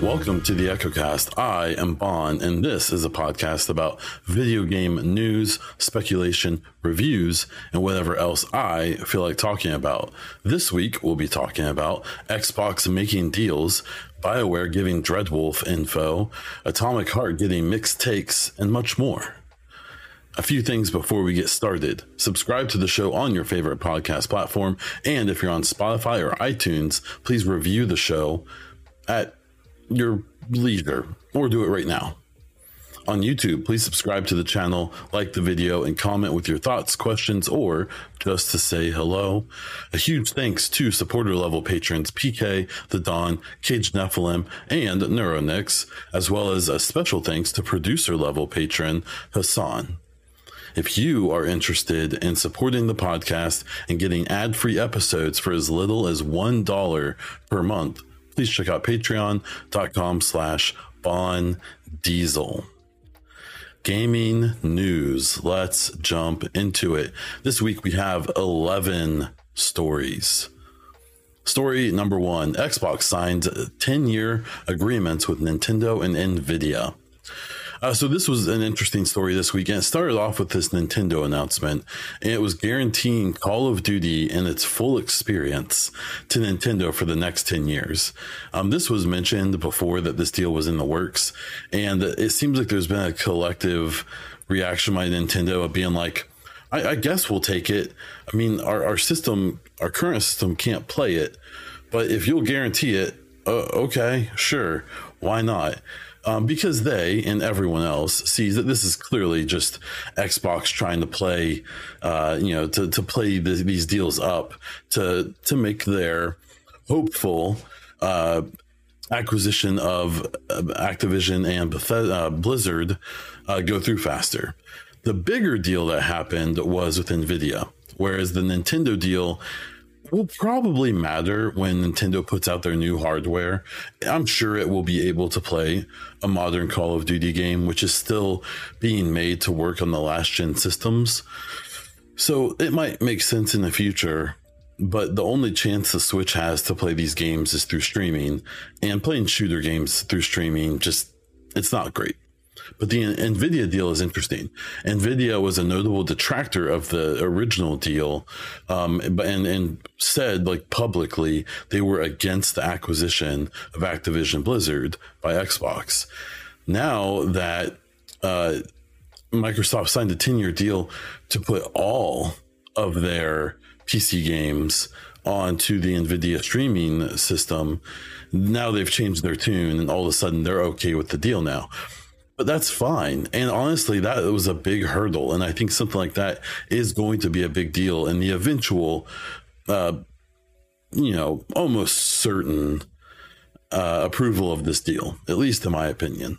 Welcome to the EchoCast. I am Baun, and this is a podcast about video game news, speculation, reviews, and whatever else I feel like talking about. This week, we'll be talking about Xbox making deals, BioWare giving Dreadwolf info, Atomic Heart getting mixed takes, and much more. A few things before we get started. Subscribe to the show on your favorite podcast platform. And if you're on Spotify or iTunes, please review the show at your leisure or do it right now. On YouTube, please subscribe to the channel, like the video, and comment with your thoughts, questions, or just to say hello. A huge thanks to supporter level patrons PK, The Dawn, Cage Nephilim, and Neuronix, as well as a special thanks to producer level patron Hassan. If you are interested in supporting the podcast and getting ad free episodes for as little as $1 per month, please check out patreon.com slash Baun Diesel. Gaming news. Let's jump into it. This week we have 11 stories. Story number one Xbox signed 10 year agreements with Nintendo and Nvidia. Uh, so this was an interesting story this weekend. It started off with this Nintendo announcement, and it was guaranteeing Call of Duty in its full experience to Nintendo for the next 10 years. Um, this was mentioned before that this deal was in the works, and it seems like there's been a collective reaction by Nintendo of being like, I, I guess we'll take it. I mean, our, our system, our current system can't play it, but if you'll guarantee it, uh, okay, sure, why not? Um, because they and everyone else sees that this is clearly just Xbox trying to play, uh, you know, to, to play the, these deals up to to make their hopeful uh, acquisition of uh, Activision and Bethesda, uh, Blizzard uh, go through faster. The bigger deal that happened was with Nvidia, whereas the Nintendo deal will probably matter when Nintendo puts out their new hardware. I'm sure it will be able to play a modern Call of Duty game, which is still being made to work on the last gen systems. So it might make sense in the future, but the only chance the Switch has to play these games is through streaming, and playing shooter games through streaming just it's not great. But the NVIDIA deal is interesting. NVIDIA was a notable detractor of the original deal, um, and, and said like publicly they were against the acquisition of Activision Blizzard by Xbox. Now that uh, Microsoft signed a 10 year deal to put all of their PC games onto the NVIDIA streaming system, now they've changed their tune and all of a sudden they're okay with the deal now but that's fine. And honestly, that was a big hurdle. And I think something like that is going to be a big deal in the eventual, uh, you know, almost certain uh, approval of this deal, at least in my opinion.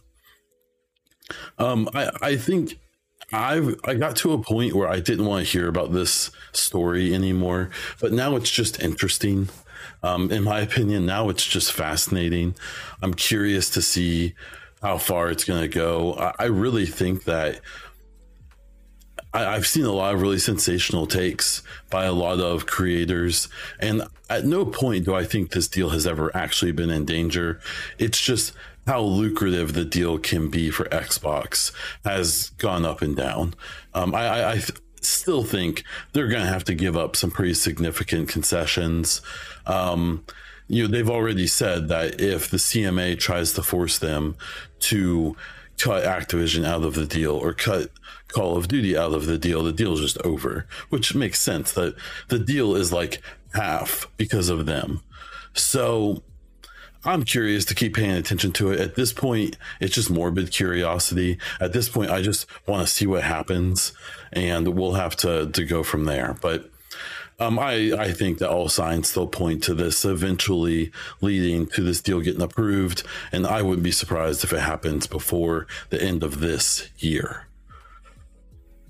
Um, I, I think I've I got to a point where I didn't want to hear about this story anymore, but now it's just interesting. Um, in my opinion, now it's just fascinating. I'm curious to see how far it's going to go. I, I, really think that I, I've seen a lot of really sensational takes by a lot of creators, and at no point do I think this deal has ever actually been in danger. It's just how lucrative the deal can be for Xbox has gone up and down. Um, I, I, I th- still think they're going to have to give up some pretty significant concessions. Um, you know, they've already said that if the CMA tries to force them to cut Activision out of the deal or cut Call of Duty out of the deal, the deal's just over, which makes sense that the deal is like half because of them. So I'm curious to keep paying attention to it. At this point, it's just morbid curiosity. At this point, I just want to see what happens and we'll have to, to go from there. But um, I, I think that all signs still point to this eventually leading to this deal getting approved. And I wouldn't be surprised if it happens before the end of this year.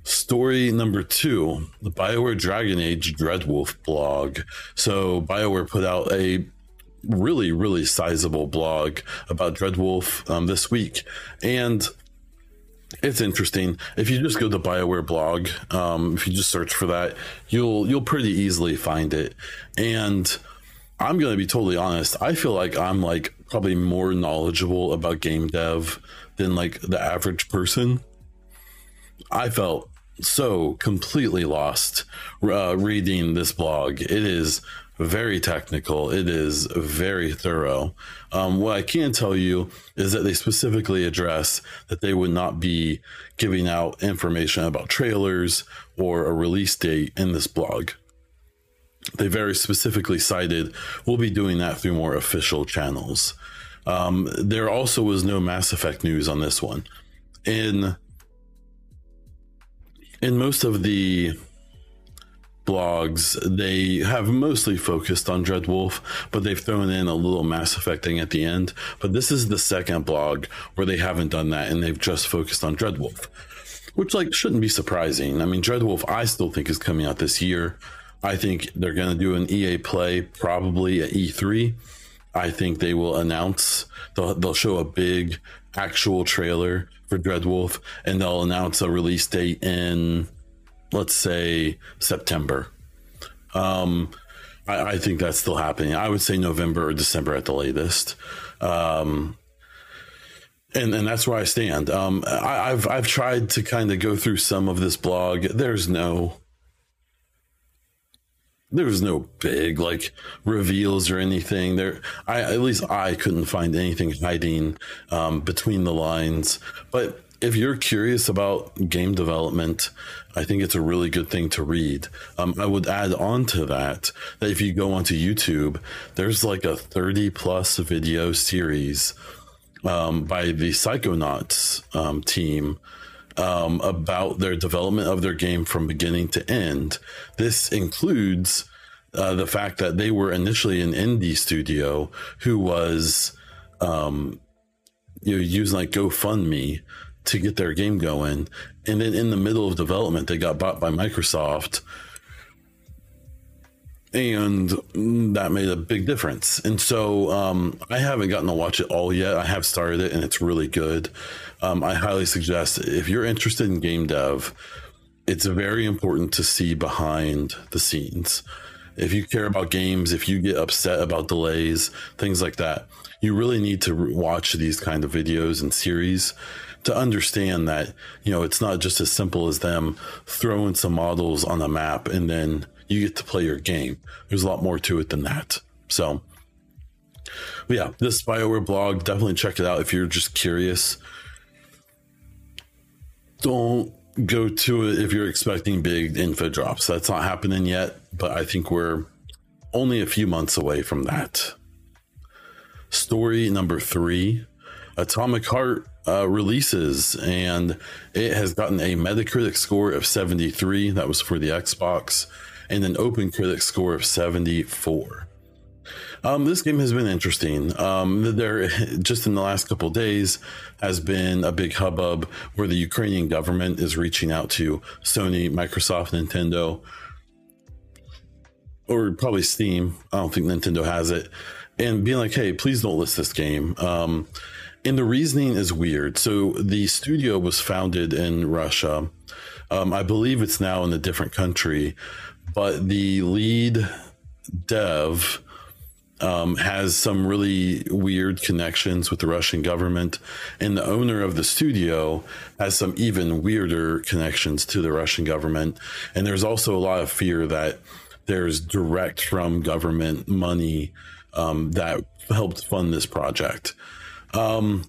Story number two the BioWare Dragon Age Dreadwolf blog. So, BioWare put out a really, really sizable blog about Dreadwolf um, this week. And it's interesting. If you just go to Bioware blog, um, if you just search for that, you'll you'll pretty easily find it. And I'm going to be totally honest. I feel like I'm like probably more knowledgeable about game dev than like the average person. I felt so completely lost uh, reading this blog. It is very technical. It is very thorough. Um, what I can tell you is that they specifically address that they would not be giving out information about trailers or a release date in this blog. They very specifically cited we'll be doing that through more official channels. Um, there also was no Mass Effect news on this one. In in most of the blogs, they have mostly focused on Dreadwolf, but they've thrown in a little Mass Effect thing at the end. But this is the second blog where they haven't done that and they've just focused on Dreadwolf, which like shouldn't be surprising. I mean, Dreadwolf, I still think is coming out this year. I think they're going to do an EA play probably at E3. I think they will announce they'll they'll show a big actual trailer for Dreadwolf, and they'll announce a release date in, let's say, September. Um, I, I, think that's still happening. I would say November or December at the latest. Um, and and that's where I stand. Um, I, have I've tried to kind of go through some of this blog. There's no there was no big like reveals or anything. There i at least i couldn't find anything hiding um, between the lines. But if you're curious about game development i think it's a really good thing to read. Um, i would add on to that that if you go onto youtube there's like a 30 plus video series um, by the psychonauts um, team um, about their development of their game from beginning to end. This includes uh, the fact that they were initially an indie studio who was, um, you know, using like GoFundMe to get their game going, and then in the middle of development, they got bought by Microsoft. And that made a big difference. And so um, I haven't gotten to watch it all yet. I have started it and it's really good um, I highly suggest if you're interested in game dev, it's very important to see behind the scenes. If you care about games, if you get upset about delays, things like that, you really need to watch these kind of videos and series to understand that, you know, it's not just as simple as them throwing some models on a map and then you get to play your game. There's a lot more to it than that. So, yeah, this BioWare blog, definitely check it out if you're just curious don't go to it if you're expecting big info drops. That's not happening yet, but I think we're only a few months away from that. Story number three Atomic Heart uh, releases, and it has gotten a Metacritic score of 73. That was for the Xbox, and an Open Critic score of 74. Um, this game has been interesting. Um, there, just in the last couple days, has been a big hubbub where the Ukrainian government is reaching out to Sony, Microsoft, Nintendo, or probably Steam. I don't think Nintendo has it, and being like, "Hey, please don't list this game." Um, and the reasoning is weird. So the studio was founded in Russia. Um, I believe it's now in a different country, but the lead dev um, has some really weird connections with the Russian government, and the owner of the studio has some even weirder connections to the Russian government. And there's also a lot of fear that there's direct from government money um, that helped fund this project. Um,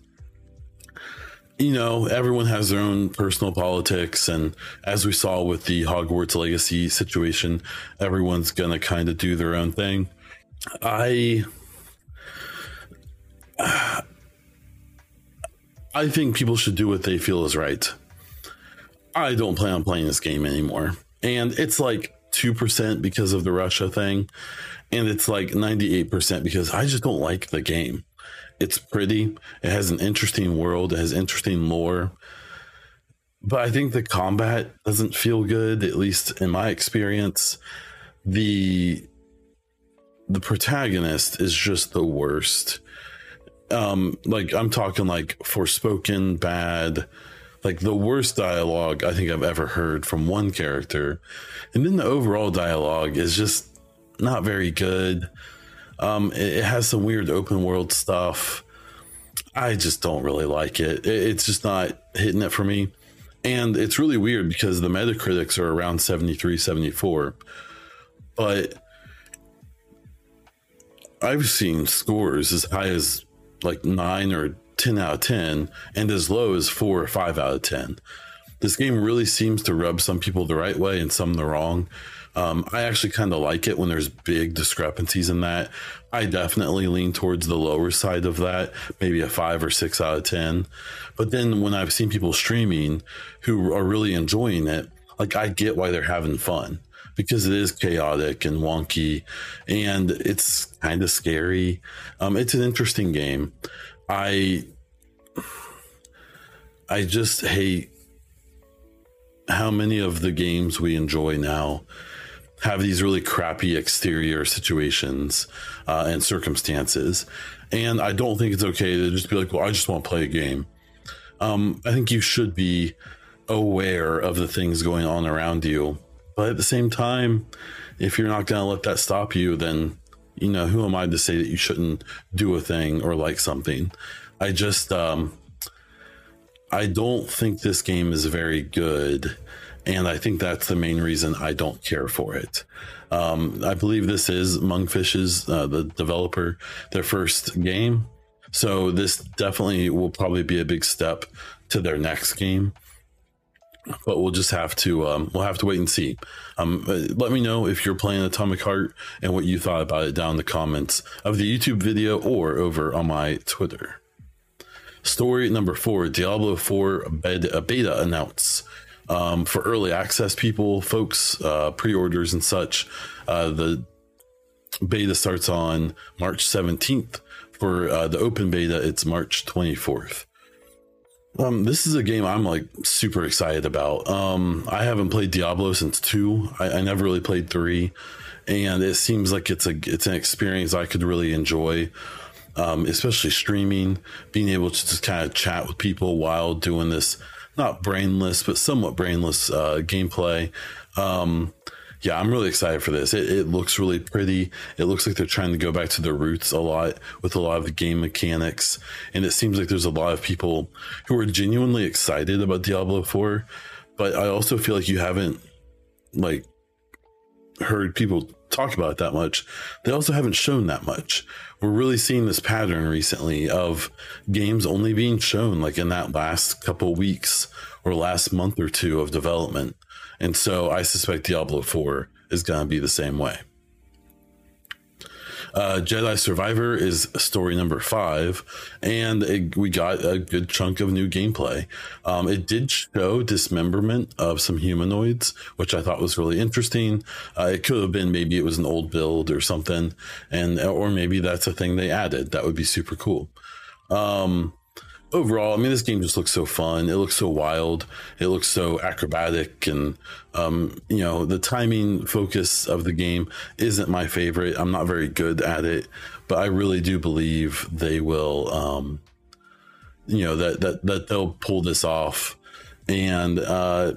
you know, everyone has their own personal politics. And as we saw with the Hogwarts Legacy situation, everyone's going to kind of do their own thing. I I think people should do what they feel is right. I don't plan on playing this game anymore. And it's like 2% because of the Russia thing. And it's like 98% because I just don't like the game. It's pretty, it has an interesting world, it has interesting lore. But I think the combat doesn't feel good, at least in my experience. The the protagonist is just the worst. Um, like I'm talking like Forspoken bad, like the worst dialogue I think I've ever heard from one character. And then the overall dialogue is just not very good. Um, it, it has some weird open world stuff. I just don't really like it. it. It's just not hitting it for me. And it's really weird because the Metacritics are around 73, 74. But I've seen scores as high as like nine or 10 out of 10 and as low as four or five out of 10. This game really seems to rub some people the right way and some the wrong. Um, I actually kind of like it when there's big discrepancies in that. I definitely lean towards the lower side of that, maybe a five or six out of 10. But then when I've seen people streaming who are really enjoying it, like I get why they're having fun because it is chaotic and wonky and it's kind of scary. Um, it's an interesting game. I I just hate how many of the games we enjoy now have these really crappy exterior situations uh, and circumstances. And I don't think it's okay to just be like, well, I just want to play a game. Um, I think you should be aware of the things going on around you. But at the same time, if you're not going to let that stop you, then, you know, who am I to say that you shouldn't do a thing or like something? I just, um, I don't think this game is very good and I think that's the main reason I don't care for it. Um, I believe this is Mundfish's, uh, the developer, their first game. So this definitely will probably be a big step to their next game. But we'll just have to um, we'll have to wait and see. Um, uh, let me know if you're playing Atomic Heart and what you thought about it down in the comments of the YouTube video or over on my Twitter. Story number four: Diablo Four beta, beta announce um, for early access people, folks, uh, pre-orders and such. Uh, the beta starts on March 17th. For uh, the open beta, it's March 24th. Um, this is a game I'm like super excited about. Um, I haven't played Diablo since two. I, I never really played three, and it seems like it's a it's an experience I could really enjoy. Um, especially streaming, being able to just kind of chat with people while doing this not brainless, but somewhat brainless uh, gameplay. Um, yeah, I'm really excited for this. It, it, looks really pretty. It looks like they're trying to go back to their roots a lot with a lot of the game mechanics. And it seems like there's a lot of people who are genuinely excited about Diablo 4. But I also feel like you haven't like heard people talk about it that much. They also haven't shown that much. We're really seeing this pattern recently of games only being shown like in that last couple weeks or last month or two of development. And so I suspect Diablo 4 is going to be the same way. Uh, Jedi Survivor is story number five, and it, we got a good chunk of new gameplay. Um, it did show dismemberment of some humanoids, which I thought was really interesting. Uh, it could have been maybe it was an old build or something, and or maybe that's a thing they added. That would be super cool. Um, overall, I mean, this game just looks so fun. It looks so wild. It looks so acrobatic, and um, you know, the timing focus of the game isn't my favorite. I'm not very good at it, but I really do believe they will. Um, you know that that that they'll pull this off, and uh,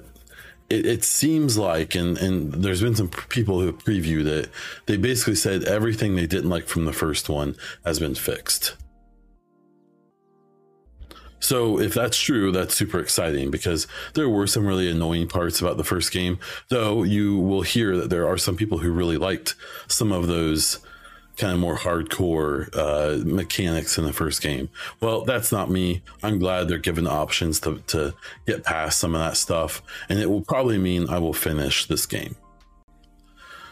it, it, seems like, and and there's been some people who previewed it. They basically said everything they didn't like from the first one has been fixed. So if that's true, that's super exciting because there were some really annoying parts about the first game. Though you will hear that there are some people who really liked some of those kind of more hardcore uh, mechanics in the first game. Well, that's not me. I'm glad they're given options to, to get past some of that stuff, and it will probably mean I will finish this game.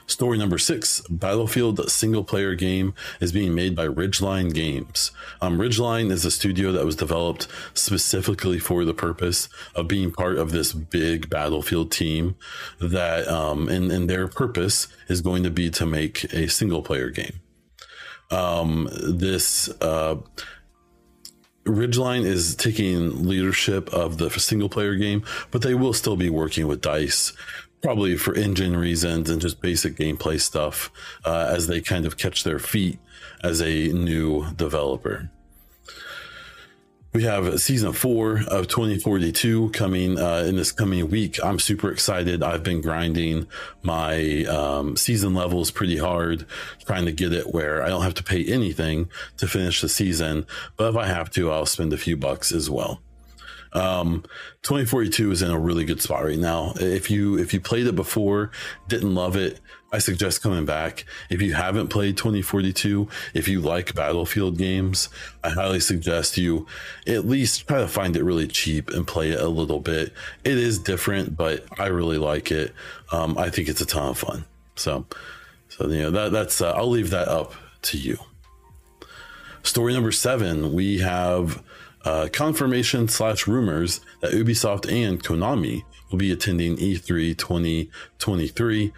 Story number six Battlefield single player game is being made by Ridgeline Games. Um, Ridgeline is a studio that was developed specifically for the purpose of being part of this big Battlefield team that, um, and, and their purpose is going to be to make a single player game. Um, this, uh, Ridgeline is taking leadership of the single player game, but they will still be working with DICE probably for engine reasons and just basic gameplay stuff uh, as they kind of catch their feet as a new developer. we have season four of 2042 coming uh, in this coming week. I'm super excited. I've been grinding my um, season levels pretty hard, trying to get it where I don't have to pay anything to finish the season. But if I have to, I'll spend a few bucks as well. Um, 2042 is in a really good spot right now. If you if you played it before, didn't love it, I suggest coming back. If you haven't played 2042, if you like Battlefield games, I highly suggest you at least try to find it really cheap and play it a little bit. It is different, but I really like it. Um, I think it's a ton of fun. So, so you know that that's uh, I'll leave that up to you. Story number seven, we have uh, confirmation slash rumors that Ubisoft and Konami will be attending E3 2023.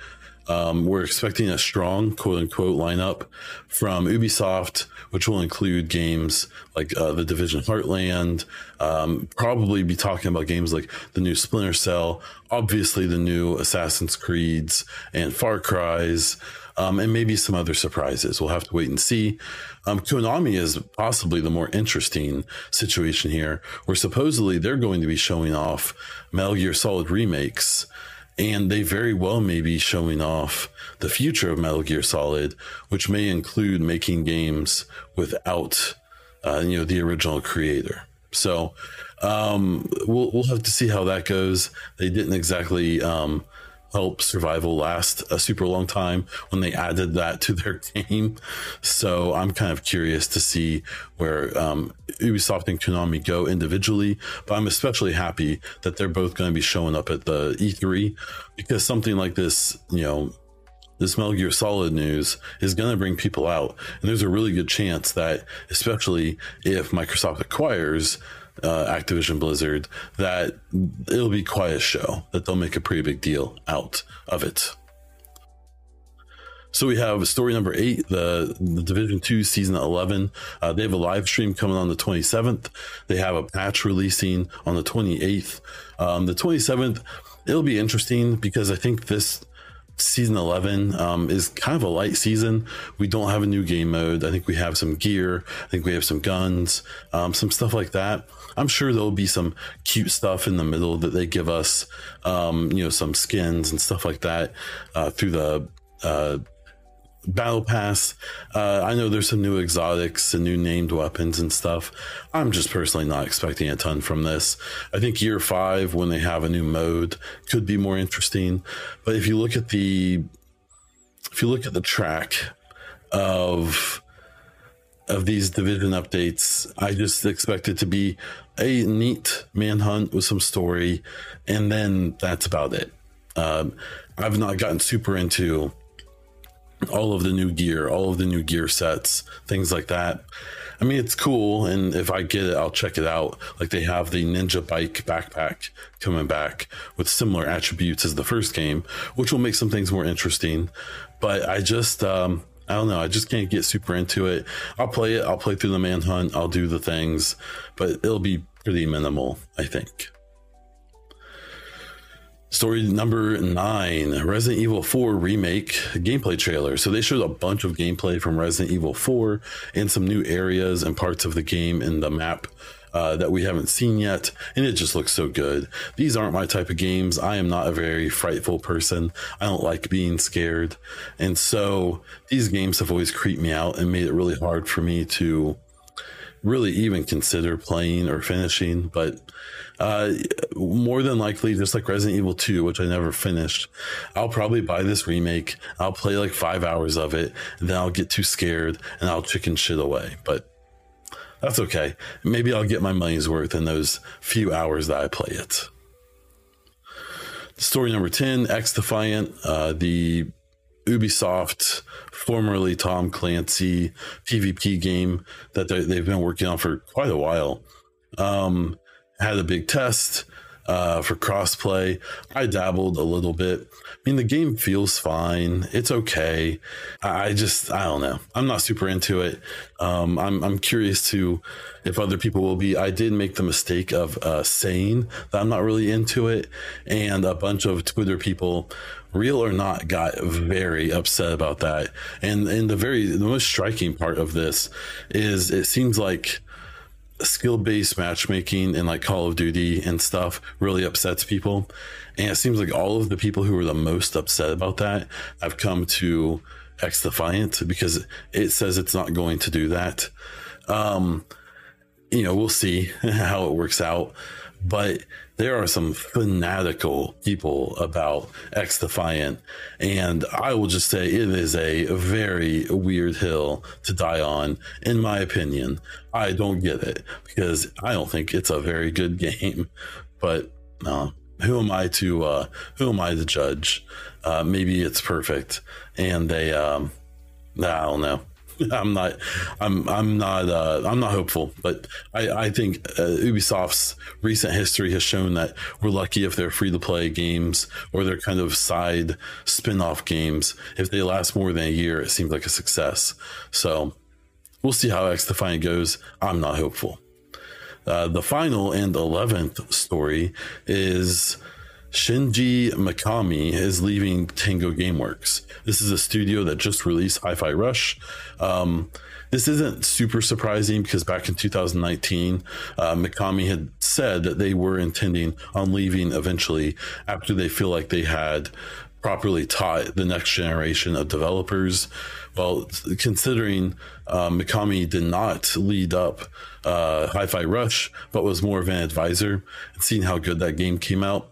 Um, we're expecting a strong quote unquote lineup from Ubisoft, which will include games like uh, The Division Heartland, um, probably be talking about games like the new Splinter Cell, obviously the new Assassin's Creeds and Far Cry's. Um, and maybe some other surprises. We'll have to wait and see. Um, Konami is possibly the more interesting situation here, where supposedly they're going to be showing off Metal Gear Solid remakes and they very well may be showing off the future of Metal Gear Solid, which may include making games without, uh, you know, the original creator. So um, we'll we'll have to see how that goes. They didn't exactly um, help survival last a super long time when they added that to their game. So I'm kind of curious to see where um, Ubisoft and Konami go individually. But I'm especially happy that they're both going to be showing up at the E3 because something like this, you know, this Metal Gear Solid news is going to bring people out. And there's a really good chance that, especially if Microsoft acquires uh, Activision Blizzard that it'll be quite a show, that they'll make a pretty big deal out of it. So we have story number eight, the, the Division Two season eleven. Uh, they have a live stream coming on the twenty seventh. They have a patch releasing on the twenty eighth. Um, the twenty seventh, it'll be interesting because I think this season 11 um, is kind of a light season. We don't have a new game mode. I think we have some gear. I think we have some guns, um, some stuff like that. I'm sure there'll be some cute stuff in the middle that they give us, um, you know, some skins and stuff like that uh, through the uh, battle pass. Uh, I know there's some new exotics and new named weapons and stuff. I'm just personally not expecting a ton from this. I think year five, when they have a new mode, could be more interesting. But if you look at the, if you look at the track of of these division updates, I just expect it to be a neat manhunt with some story, and then that's about it. Um, I've not gotten super into all of the new gear, all of the new gear sets, things like that. I mean, it's cool, and if I get it, I'll check it out. Like they have the Ninja Bike backpack coming back with similar attributes as the first game, which will make some things more interesting. But I just, um, I don't know. I just can't get super into it. I'll play it. I'll play through the manhunt. I'll do the things, but it'll be pretty minimal, I think. Story number nine Resident Evil 4 remake gameplay trailer. So they showed a bunch of gameplay from Resident Evil 4 and some new areas and parts of the game in the map uh, that we haven't seen yet, and it just looks so good. These aren't my type of games. I am not a very frightful person. I don't like being scared. And so these games have always creeped me out and made it really hard for me to really even consider playing or finishing. But uh, more than likely, just like Resident Evil 2, which I never finished, I'll probably buy this remake. I'll play like five hours of it, and then I'll get too scared and I'll chicken shit away. But that's okay. Maybe I'll get my money's worth in those few hours that I play it. Story number 10 XDefiant, uh, the Ubisoft, formerly Tom Clancy PvP game that they've been working on for quite a while. Um, had a big test uh, for crossplay. I dabbled a little bit. I mean, the game feels fine. It's okay. I just, I don't know. I'm not super into it. Um, I'm, I'm curious to if other people will be. I did make the mistake of uh, saying that I'm not really into it, and a bunch of Twitter people, real or not, got very upset about that. And and the very the most striking part of this is it seems like skill based matchmaking in like Call of Duty and stuff really upsets people. And it seems like all of the people who are the most upset about that have come to X Defiant because it says it's not going to do that. Um, you know, we'll see how it works out. But there are some fanatical people about X Defiant. And I will just say it is a very weird hill to die on, in my opinion. I don't get it because I don't think it's a very good game. But uh, who am I to uh, who am I to judge? Uh, maybe it's perfect, and they um, I don't know. I'm not. I'm. I'm not. Uh, I'm not hopeful. But I. I think uh, Ubisoft's recent history has shown that we're lucky if they're free to play games or they're kind of side spin off games. If they last more than a year, it seems like a success. So we'll see how X Defiant goes. I'm not hopeful. Uh, the final and eleventh story is Shinji Mikami is leaving Tango Gameworks. This is a studio that just released Hi Fi Rush. Um, this isn't super surprising because back in 2019, uh, Mikami had said that they were intending on leaving eventually after they feel like they had properly taught the next generation of developers. Well, considering uh, Mikami did not lead up uh, Hi Fi Rush, but was more of an advisor, and seeing how good that game came out,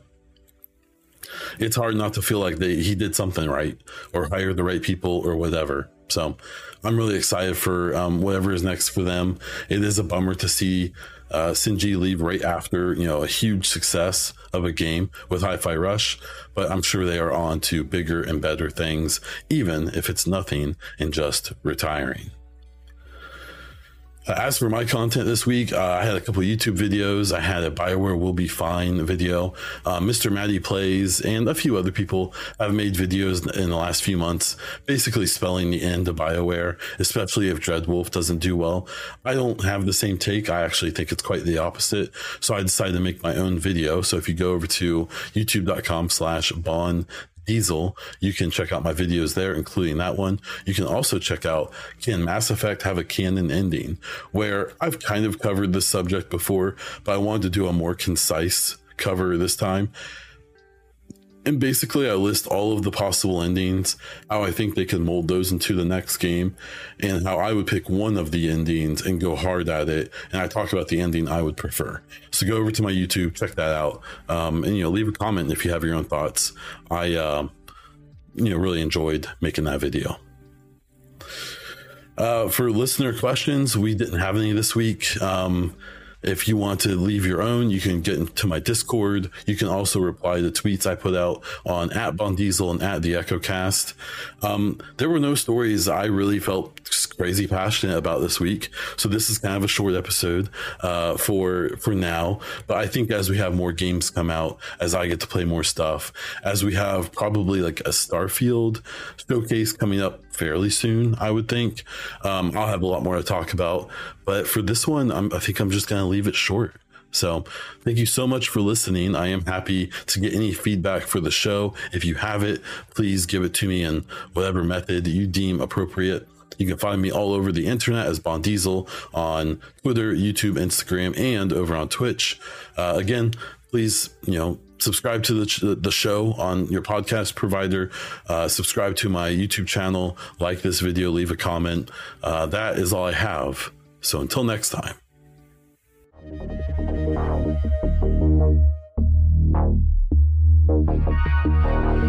it's hard not to feel like they, he did something right or hired the right people or whatever. So I'm really excited for um, whatever is next for them. It is a bummer to see uh, Shinji leave right after you know a huge success of a game with Hi-Fi Rush, but I'm sure they are on to bigger and better things, even if it's nothing and just retiring. Uh, as for my content this week, uh, I had a couple YouTube videos. I had a Bioware will be fine video. Uh, Mr. Matty plays and a few other people have made videos in the last few months, basically spelling the end of Bioware, especially if Dreadwolf doesn't do well. I don't have the same take. I actually think it's quite the opposite. So I decided to make my own video. So if you go over to youtube.com slash Baun Diesel. You can check out my videos there, including that one. You can also check out Can Mass Effect Have a Canon Ending, where I've kind of covered this subject before, but I wanted to do a more concise cover this time and basically I list all of the possible endings, how I think they can mold those into the next game, and how I would pick one of the endings and go hard at it. And I talk about the ending I would prefer. So go over to my YouTube, check that out, um, and you know leave a comment if you have your own thoughts. I uh, you know really enjoyed making that video. Uh, for listener questions, we didn't have any this week. Um, if you want to leave your own, you can get into my Discord. You can also reply to tweets I put out on at Baun Diesel and at the EchoCast. Um, there were no stories I really felt crazy passionate about this week, so this is kind of a short episode uh, for for now. But I think as we have more games come out, as I get to play more stuff, as we have probably like a Starfield showcase coming up fairly soon, I would think um, I'll have a lot more to talk about. But for this one, I'm, I think I'm just going to leave it short. So, thank you so much for listening. I am happy to get any feedback for the show. If you have it, please give it to me in whatever method you deem appropriate. You can find me all over the internet as Baun Diesel on Twitter, YouTube, Instagram, and over on Twitch. Uh, again, please, you know, subscribe to the, the show on your podcast provider. Uh, subscribe to my youtube channel. Like this video. Leave a comment. Uh, that is all i have. So until next time.